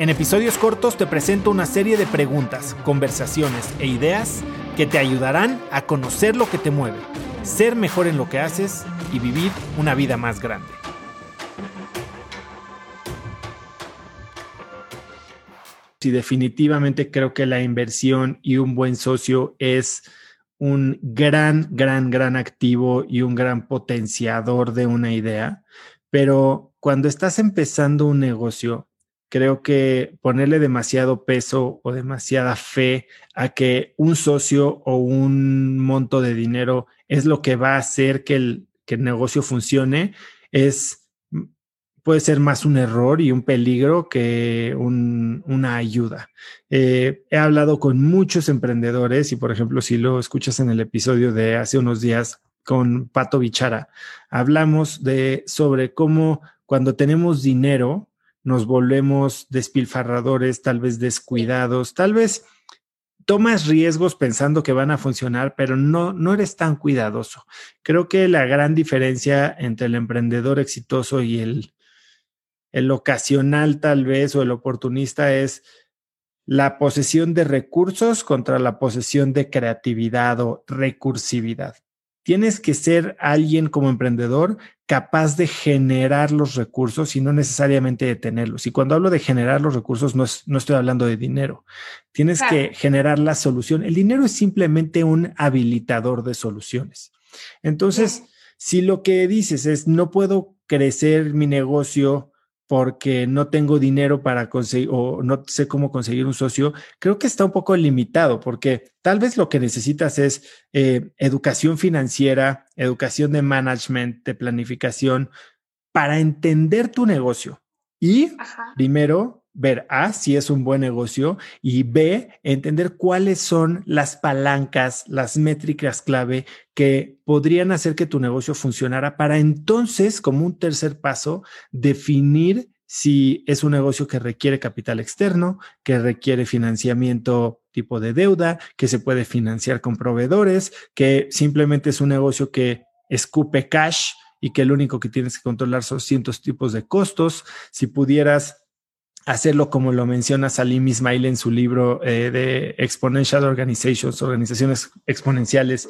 En episodios cortos te presento una serie de preguntas, conversaciones e ideas que te ayudarán a conocer lo que te mueve, ser mejor en lo que haces y vivir una vida más grande. Sí, definitivamente creo que la inversión y un buen socio es un gran, gran, gran activo y un gran potenciador de una idea. Pero cuando estás empezando un negocio, creo que ponerle demasiado peso o demasiada fe a que un socio o un monto de dinero es lo que va a hacer que el, que el negocio funcione es puede ser más un error y un peligro que una ayuda. Eh, he hablado con muchos emprendedores y, por ejemplo, si lo escuchas en el episodio de hace unos días con Pato Bichara, hablamos de sobre cómo cuando tenemos dinero, nos volvemos despilfarradores, tal vez descuidados, tal vez tomas riesgos pensando que van a funcionar, pero no, no eres tan cuidadoso. Creo que la gran diferencia entre el emprendedor exitoso y el, el ocasional tal vez o el oportunista es la posesión de recursos contra la posesión de creatividad o recursividad. Tienes que ser alguien como emprendedor capaz de generar los recursos y no necesariamente de tenerlos. Y cuando hablo de generar los recursos, no, no estoy hablando de dinero. Tienes que generar la solución. El dinero es simplemente un habilitador de soluciones. Entonces, si lo que dices es, no puedo crecer mi negocio porque no tengo dinero para conseguir o no sé cómo conseguir un socio, creo que está un poco limitado porque tal vez lo que necesitas es eh, educación financiera, educación de management, de planificación, para entender tu negocio. Y primero ver A, si es un buen negocio y B, entender cuáles son las palancas, las métricas clave que podrían hacer que tu negocio funcionara para entonces, como un tercer paso, definir si es un negocio que requiere capital externo, que requiere financiamiento tipo de deuda, que se puede financiar con proveedores, que simplemente es un negocio que escupe cash y que lo único que tienes que controlar son cientos tipos de costos. Si pudieras hacerlo como lo menciona Salim Ismail en su libro eh, de Exponential Organizations, organizaciones exponenciales,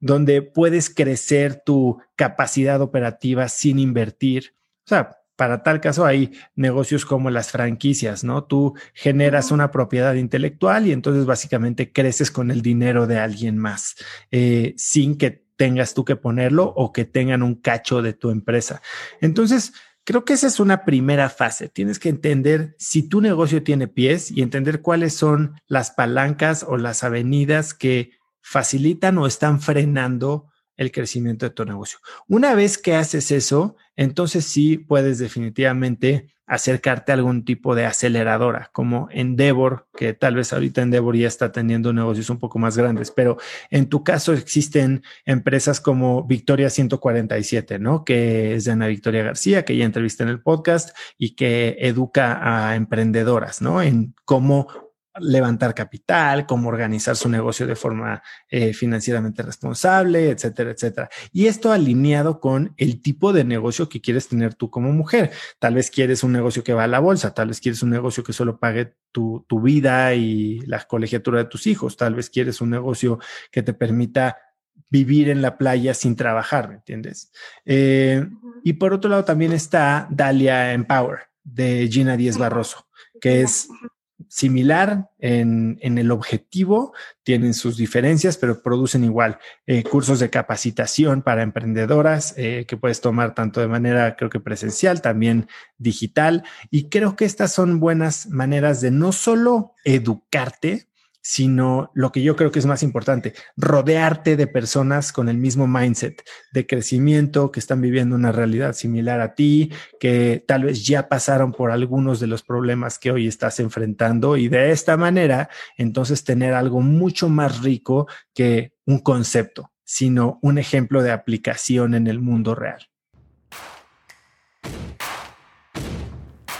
donde puedes crecer tu capacidad operativa sin invertir. O sea, para tal caso hay negocios como las franquicias, ¿no? Tú generas una propiedad intelectual y entonces básicamente creces con el dinero de alguien más, eh, sin que tengas tú que ponerlo o que tengan un cacho de tu empresa. Entonces, Creo que esa es una primera fase. Tienes que entender si tu negocio tiene pies y entender cuáles son las palancas o las avenidas que facilitan o están frenando el crecimiento de tu negocio. Una vez que haces eso, entonces sí puedes definitivamente acercarte a algún tipo de aceleradora, como Endeavor, que tal vez ahorita Endeavor ya está teniendo negocios un poco más grandes, pero en tu caso existen empresas como Victoria 147, ¿no? Que es de Ana Victoria García, que ya entrevisté en el podcast y que educa a emprendedoras, ¿no? En cómo levantar capital, cómo organizar su negocio de forma eh, financieramente responsable, etcétera, etcétera. Y esto alineado con el tipo de negocio que quieres tener tú como mujer. Tal vez quieres un negocio que va a la bolsa, tal vez quieres un negocio que solo pague tu, tu vida y la colegiatura de tus hijos, tal vez quieres un negocio que te permita vivir en la playa sin trabajar, ¿me entiendes? Eh, y por otro lado también está Dalia Empower de Gina Díez Barroso, que es similar en, el objetivo, tienen sus diferencias, pero producen igual eh, cursos de capacitación para emprendedoras eh, que puedes tomar tanto de manera, creo que presencial, también digital. Y creo que estas son buenas maneras de no solo educarte, sino lo que yo creo que es más importante, rodearte de personas con el mismo mindset de crecimiento, que están viviendo una realidad similar a ti, que tal vez ya pasaron por algunos de los problemas que hoy estás enfrentando y de esta manera, entonces tener algo mucho más rico que un concepto, sino un ejemplo de aplicación en el mundo real.